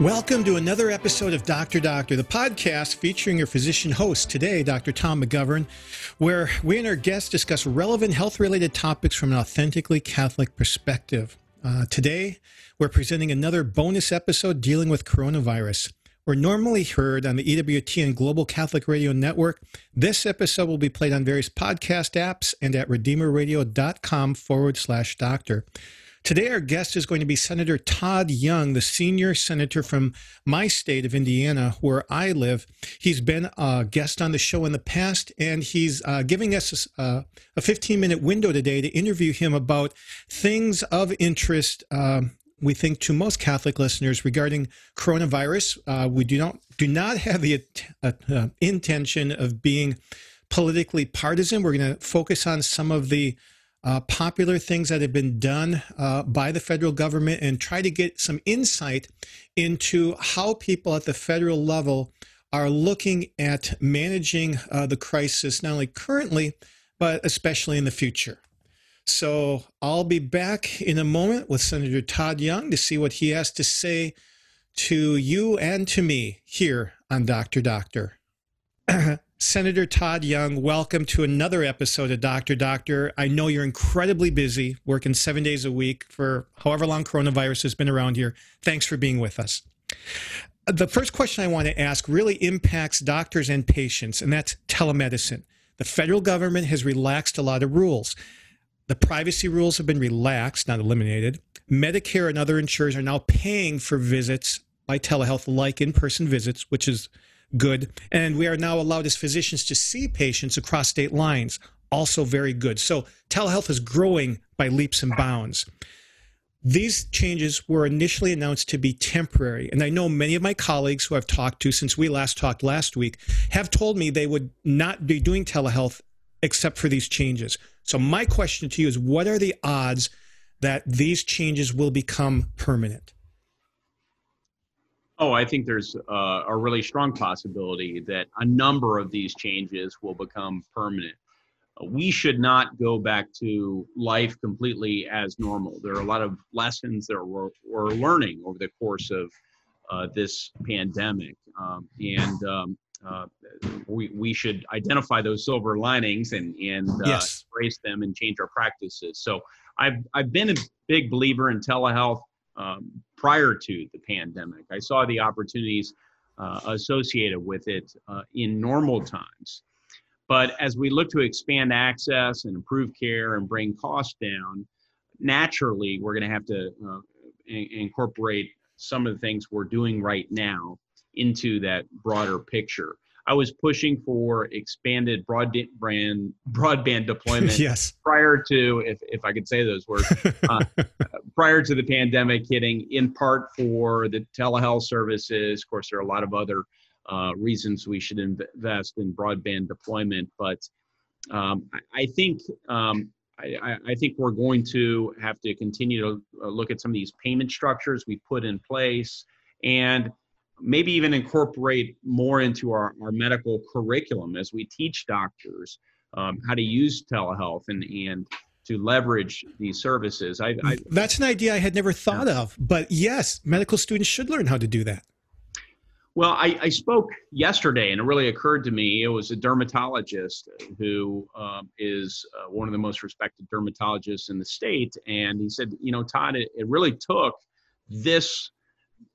Welcome to another episode of Doctor Doctor, the podcast featuring your physician host today, Dr. Tom McGovern, where we and our guests discuss relevant health related topics from an authentically Catholic perspective. Uh, today, we're presenting another bonus episode dealing with coronavirus. We're normally heard on the EWTN Global Catholic Radio Network. This episode will be played on various podcast apps and at redeemerradio.com forward slash doctor. Today, our guest is going to be Senator Todd Young, the senior senator from my state of Indiana, where I live. He's been a guest on the show in the past, and he's uh, giving us a, a 15 minute window today to interview him about things of interest. Um, we think to most Catholic listeners regarding coronavirus, uh, we do not do not have the uh, uh intention of being politically partisan. We're going to focus on some of the uh, popular things that have been done uh, by the federal government and try to get some insight into how people at the federal level are looking at managing uh, the crisis, not only currently, but especially in the future. So I'll be back in a moment with Senator Todd Young to see what he has to say to you and to me here on Dr. Doctor. Senator Todd Young, welcome to another episode of Doctor Doctor. I know you're incredibly busy, working seven days a week for however long coronavirus has been around here. Thanks for being with us. The first question I want to ask really impacts doctors and patients, and that's telemedicine. The federal government has relaxed a lot of rules. The privacy rules have been relaxed, not eliminated. Medicare and other insurers are now paying for visits by telehealth, like in person visits, which is good. And we are now allowed as physicians to see patients across state lines, also very good. So telehealth is growing by leaps and bounds. These changes were initially announced to be temporary. And I know many of my colleagues who I've talked to since we last talked last week have told me they would not be doing telehealth except for these changes. So, my question to you is what are the odds that these changes will become permanent? Oh, I think there's uh, a really strong possibility that a number of these changes will become permanent. We should not go back to life completely as normal. There are a lot of lessons that we're, we're learning over the course of uh, this pandemic. Um, and um, uh, we, we should identify those silver linings and, and uh, yes. embrace them and change our practices. So I've, I've been a big believer in telehealth um, prior to the pandemic. I saw the opportunities uh, associated with it uh, in normal times. But as we look to expand access and improve care and bring costs down, naturally we're going to have to uh, in- incorporate some of the things we're doing right now into that broader picture. I was pushing for expanded broadband broadband deployment. yes. Prior to, if if I could say those words, uh, prior to the pandemic hitting, in part for the telehealth services. Of course, there are a lot of other uh, reasons we should invest in broadband deployment, but um, I, I, think. Um, I, I, think we're going to have to continue to uh, look at some of these payment structures we put in place and maybe even incorporate more into our, our medical curriculum as we teach doctors um, how to use telehealth and, and to leverage these services. I, I, That's an idea I had never thought yeah. of, but yes, medical students should learn how to do that. Well, I, I, spoke yesterday, and it really occurred to me. It was a dermatologist who um, is uh, one of the most respected dermatologists in the state, and he said, "You know, Todd, it, it really took this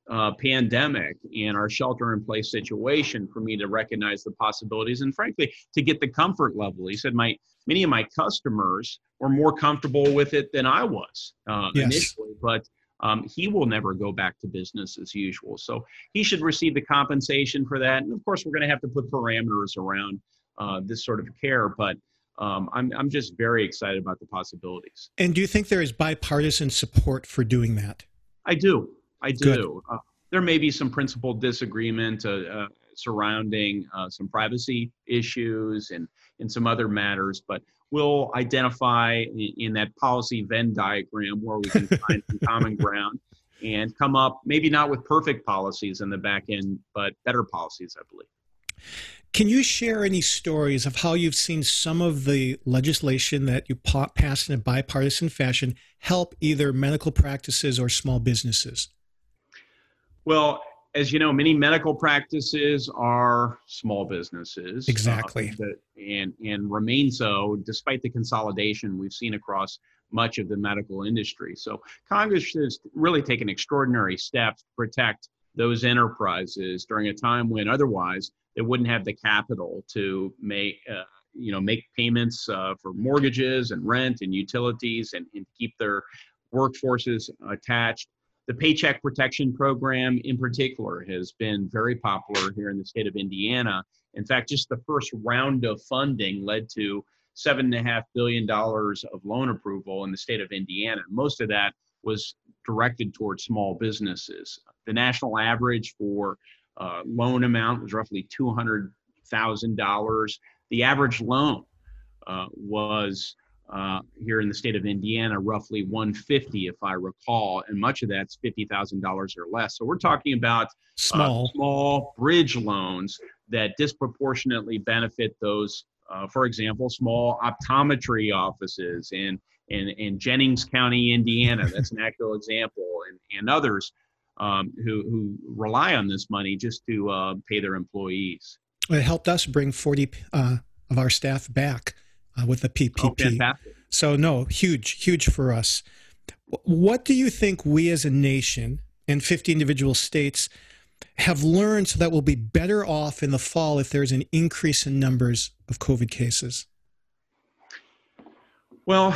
uh, pandemic and our shelter in place situation for me to recognize the possibilities and frankly to get the comfort level. He said my many of my customers were more comfortable with it than i was uh, yes. initially but um, he will never go back to business as usual. So he should receive the compensation for that. And of course we're going to have to put parameters around uh, this sort of care but um, I'm, I'm just very excited about the possibilities. And do you think there is bipartisan support for doing that? I do I do. Uh, there may be some principal disagreement uh, uh, surrounding uh, some privacy issues and, and some other matters, but we'll identify in, in that policy Venn diagram where we can find some common ground and come up, maybe not with perfect policies in the back end, but better policies, I believe. Can you share any stories of how you've seen some of the legislation that you passed in a bipartisan fashion help either medical practices or small businesses? Well, as you know, many medical practices are small businesses. Exactly. Uh, and, and remain so despite the consolidation we've seen across much of the medical industry. So Congress has really taken extraordinary steps to protect those enterprises during a time when otherwise they wouldn't have the capital to make uh, you know make payments uh, for mortgages and rent and utilities and, and keep their workforces attached the Paycheck Protection Program, in particular, has been very popular here in the state of Indiana. In fact, just the first round of funding led to $7.5 billion of loan approval in the state of Indiana. Most of that was directed towards small businesses. The national average for uh, loan amount was roughly $200,000. The average loan uh, was uh, here in the state of Indiana, roughly 150, if I recall, and much of that's fifty thousand dollars or less. So we're talking about uh, small, uh, small bridge loans that disproportionately benefit those. Uh, for example, small optometry offices in, in in Jennings County, Indiana. That's an actual example, and and others um, who who rely on this money just to uh, pay their employees. It helped us bring 40 uh, of our staff back uh, with the PPP. Oh, so, no, huge, huge for us. What do you think we as a nation and 50 individual states have learned so that we'll be better off in the fall if there's an increase in numbers of COVID cases? Well,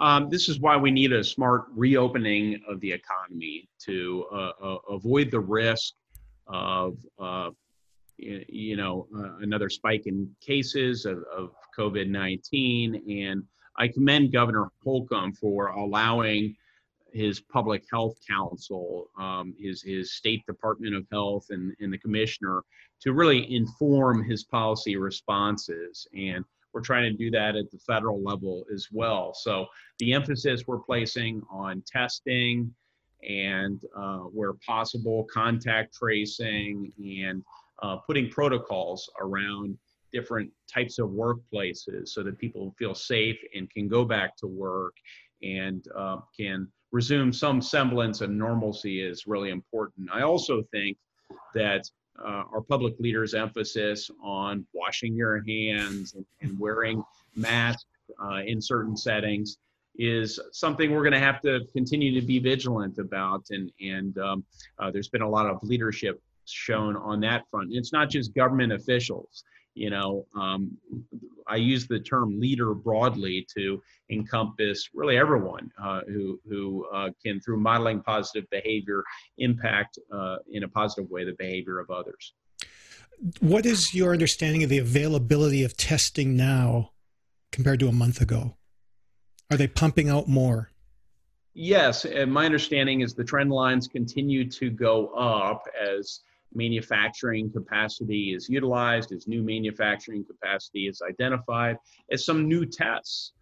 um, this is why we need a smart reopening of the economy to uh, uh, avoid the risk of uh, you know, uh, another spike in cases of, of COVID 19. And I commend Governor Holcomb for allowing his public health council, um, his, his state department of health, and, and the commissioner to really inform his policy responses. And we're trying to do that at the federal level as well. So the emphasis we're placing on testing and uh, where possible, contact tracing and uh, putting protocols around different types of workplaces so that people feel safe and can go back to work and uh, can resume some semblance of normalcy is really important. I also think that uh, our public leaders' emphasis on washing your hands and, and wearing masks uh, in certain settings is something we're going to have to continue to be vigilant about. And, and um, uh, there's been a lot of leadership shown on that front. it's not just government officials. You know, um, I use the term leader broadly to encompass really everyone uh, who who uh, can, through modeling positive behavior, impact uh, in a positive way the behavior of others. What is your understanding of the availability of testing now compared to a month ago? Are they pumping out more? Yes, and my understanding is the trend lines continue to go up as manufacturing capacity is utilized, as new manufacturing capacity is identified, as some new tests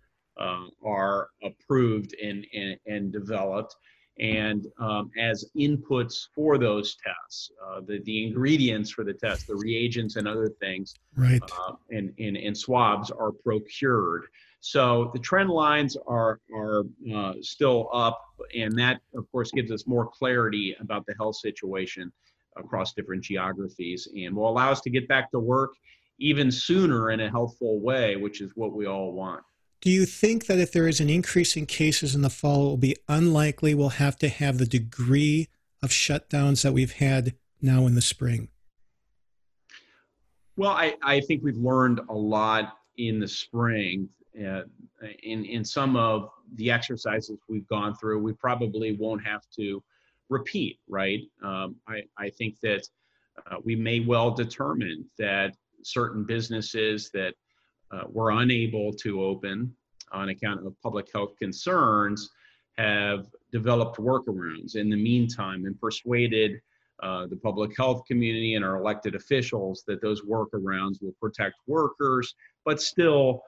uh, are approved and, and, and developed, and um, as inputs for those tests, uh, the, the ingredients for the test, the reagents and other things, right. Uh, and, and, and swabs are procured. So the trend lines are, are uh, still up, and that, of course, gives us more clarity about the health situation across different geographies and will allow us to get back to work even sooner in a healthful way, which is what we all want. Do you think that if there is an increase in cases in the fall, it will be unlikely we'll have to have the degree of shutdowns that we've had now in the spring? Well, I, I think we've learned a lot in the spring. Uh, in, in some of the exercises we've gone through, we probably won't have to repeat, right? Um, I, I think that uh, we may well determine that certain businesses that uh, were unable to open on account of public health concerns have developed workarounds in the meantime and persuaded uh, the public health community and our elected officials that those workarounds will protect workers, but still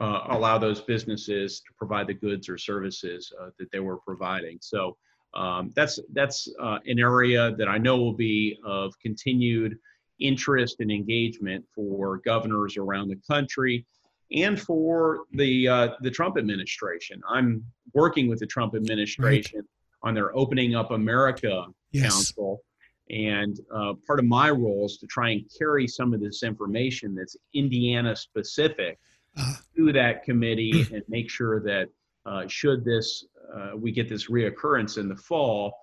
uh, allow those businesses to provide the goods or services uh, that they were providing. So um, that's that's uh, an area that I know will be of continued interest and engagement for governors around the country and for the uh, the Trump administration. I'm working with the Trump administration right. on their Opening Up America yes. Council, And uh, part of my role is to try and carry some of this information that's Indiana specific uh, to that committee and make sure that uh, should this we get this reoccurrence in the fall,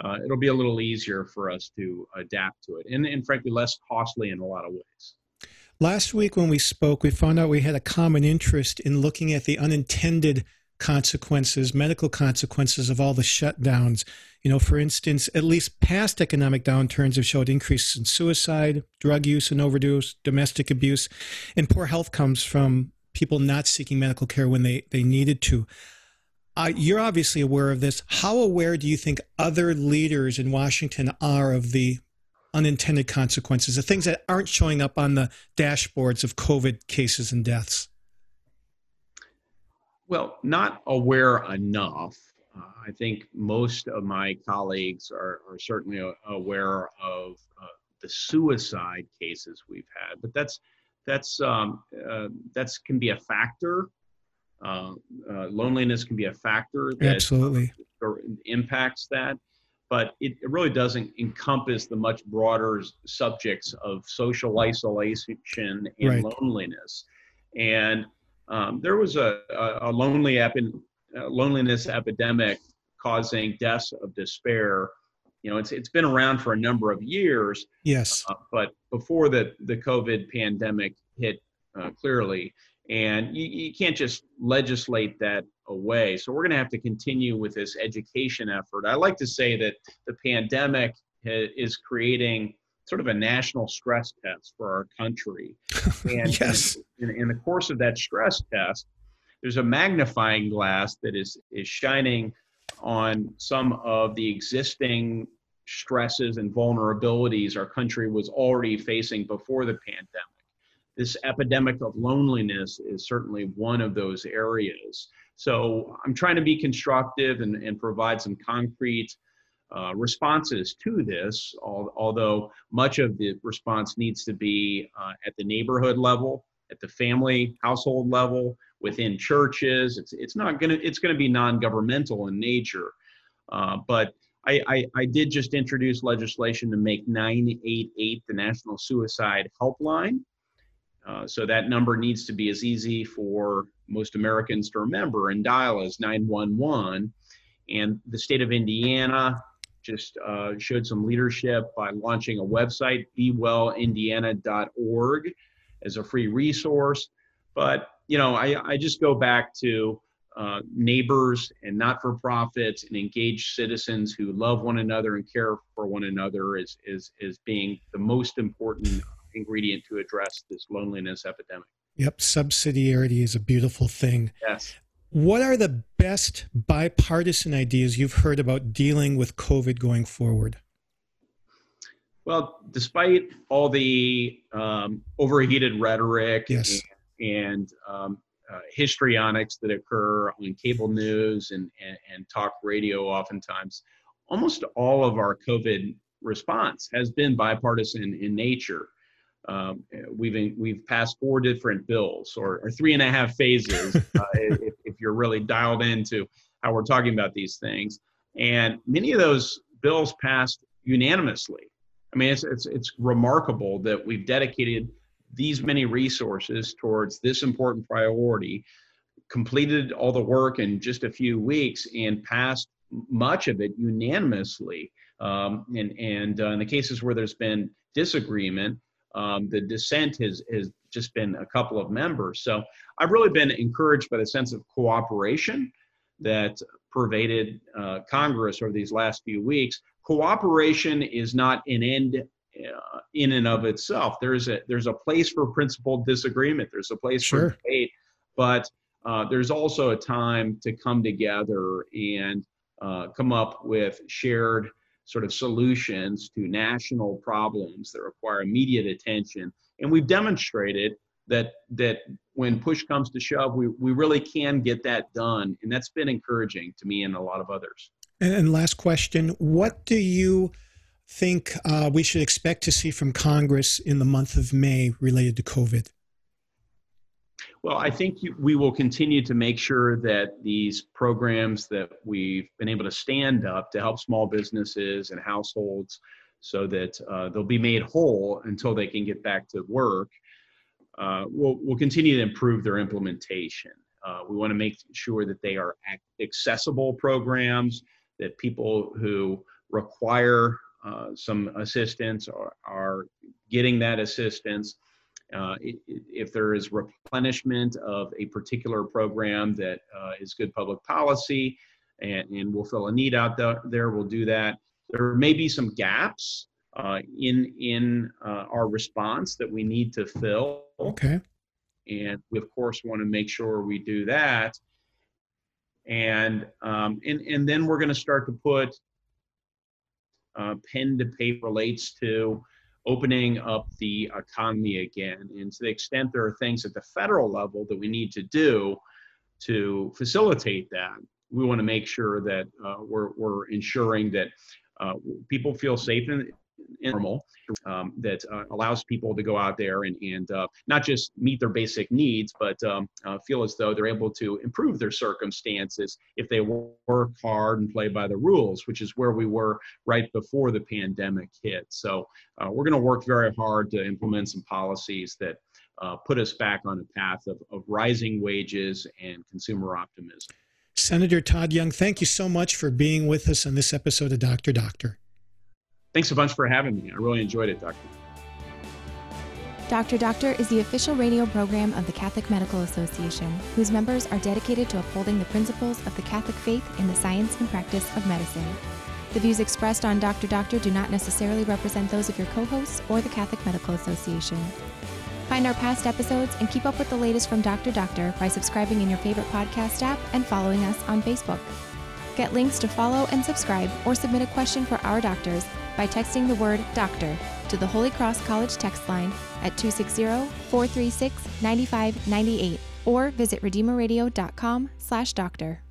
uh, it'll be a little easier for us to adapt to it, and, and frankly less costly in a lot of ways. Last week when we spoke, we found out we had a common interest in looking at the unintended consequences, medical consequences of all the shutdowns. You know, for instance, at least past economic downturns have showed increases in suicide, drug use and overdose, domestic abuse, and poor health comes from people not seeking medical care when they, they needed to. Uh, you're obviously aware of this. How aware do you think other leaders in Washington are of the unintended consequences, the things that aren't showing up on the dashboards of COVID cases and deaths? Well, not aware enough. Uh, I think most of my colleagues are, are certainly aware of uh, the suicide cases we've had, but that's that's um, uh, that's can be a factor. Uh, uh, loneliness can be a factor that Absolutely. impacts that, but it, it really doesn't encompass the much broader subjects of social isolation and right. loneliness. And um, there was a, a, a lonely epi- a loneliness epidemic causing deaths of despair. You know, it's it's been around for a number of years. Yes. Uh, but before the the COVID pandemic hit uh, clearly, and you, you can't just legislate that away. So we're going to have to continue with this education effort. I like to say that the pandemic is creating sort of a national stress test for our country. And yes. in, in, the course of that stress test, there's a magnifying glass that is, is shining on some of the existing stresses and vulnerabilities our country was already facing before the pandemic. This epidemic of loneliness is certainly one of those areas. So I'm trying to be constructive and, and provide some concrete uh, responses to this, although much of the response needs to be uh, at the neighborhood level, at the family household level, within churches. It's, it's not going to, it's going to be non-governmental in nature. Uh, but I, I, I, did just introduce legislation to make 988 the National Suicide Helpline. Uh, so that number needs to be as easy for most Americans to remember and dial as 911. And the state of Indiana just uh, showed some leadership by launching a website, bewellindiana.org, as a free resource. But you know, I, I just go back to uh, neighbors and not-for-profits and engaged citizens who love one another and care for one another is is is being the most important ingredient to address this loneliness epidemic. Yep, subsidiarity is a beautiful thing. Yes. What are the best bipartisan ideas you've heard about dealing with COVID going forward? Well, despite all the um, overheated rhetoric yes. and, and um, uh, histrionics that occur on cable news and, and, and talk radio, oftentimes, almost all of our COVID response has been bipartisan in nature. Um, we've we've passed four different bills or, or three and a half phases uh, if, if, you're really dialed into how we're talking about these things. And many of those bills passed unanimously. I mean it's, it's, it's remarkable that we've dedicated these many resources towards this important priority completed all the work in just a few weeks and passed much of it unanimously. Um, and and uh, in the cases where there's been disagreement um, the dissent has, has just been a couple of members. So I've really been encouraged by the sense of cooperation that pervaded uh, Congress over these last few weeks. Cooperation is not an end uh, in and of itself. There's a there's a place for principled disagreement. There's a place sure. for debate, but uh, there's also a time to come together and uh, come up with shared sort of solutions to national problems that require immediate attention. And we've demonstrated that that when push comes to shove, we, we really can get that done. And that's been encouraging to me and a lot of others. And last question What do you think uh, we should expect to see from Congress in the month of May related to COVID? Well, I think we will continue to make sure that these programs that we've been able to stand up to help small businesses and households so that uh, they'll be made whole until they can get back to work. Uh, we'll, we'll continue to improve their implementation. Uh, we want to make sure that they are accessible programs, that people who require uh, some assistance are, are getting that assistance. Uh, if there is replenishment of a particular program that uh, is good public policy and, and we'll fill a need out there, we'll do that. There may be some gaps uh, in in uh, our response that we need to fill. Okay. And we of course want to make sure we do that. And um, and and then we're going to start to put uh, pen to paper relates to opening up the economy again. And to the extent there are things at the federal level that we need to do to facilitate that, we want to make sure that uh, we're, we're ensuring that uh, people feel safe and normal um, that uh, allows people to go out there and, and uh, not just meet their basic needs, but um, uh, feel as though they're able to improve their circumstances if they work hard and play by the rules, which is where we were right before the pandemic hit. So uh, we're going to work very hard to implement some policies that uh, put us back on a path of, of rising wages and consumer optimism. Senator Todd Young, thank you so much for being with us on this episode of Doctor Doctor. Thanks a bunch for having me. I really enjoyed it, Doctor. Doctor Doctor is the official radio program of the Catholic Medical Association, whose members are dedicated to upholding the principles of the Catholic faith in the science and practice of medicine. The views expressed on Doctor Doctor do not necessarily represent those of your co hosts or the Catholic Medical Association. Find our past episodes and keep up with the latest from Doctor Doctor by subscribing in your favorite podcast app and following us on Facebook. Get links to follow and subscribe or submit a question for our doctors by texting the word doctor to the Holy Cross College text line at 260-436-9598 or visit redeemerradio.com slash doctor.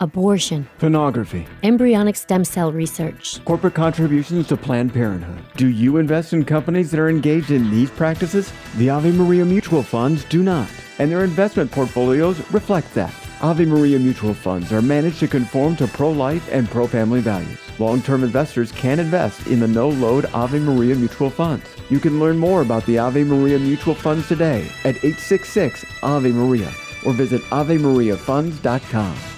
Abortion, pornography, embryonic stem cell research, corporate contributions to Planned Parenthood. Do you invest in companies that are engaged in these practices? The Ave Maria mutual funds do not, and their investment portfolios reflect that. Ave Maria mutual funds are managed to conform to pro life and pro family values. Long term investors can invest in the no load Ave Maria mutual funds. You can learn more about the Ave Maria mutual funds today at 866 Ave Maria or visit AveMariaFunds.com.